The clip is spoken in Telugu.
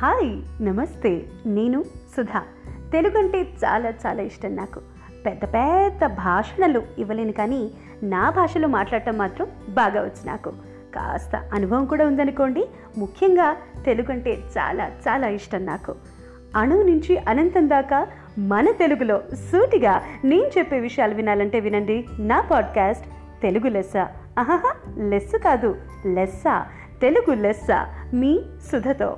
హాయ్ నమస్తే. నేను సుధా. తెలుగు అంటే చాలా చాలా ఇష్టం నాకు. పెద్ద పెద్ద భాషణలు ఇవ్వలేను కానీ నా భాషలో మాట్లాడటం మాత్రం బాగా వచ్చు నాకు. కాస్త అనుభవం కూడా ఉందనుకోండి. ముఖ్యంగా తెలుగు అంటే చాలా చాలా ఇష్టం నాకు. అణువు నుంచి అనంతం దాకా మన తెలుగులో సూటిగా నేను చెప్పే విషయాలు వినాలంటే వినండి. నా పాడ్కాస్ట్ తెలుగు లెస్స. ఆహాహా లెస్సు కాదు లెస్స. తెలుగు లెస్స. మీ సుధతో.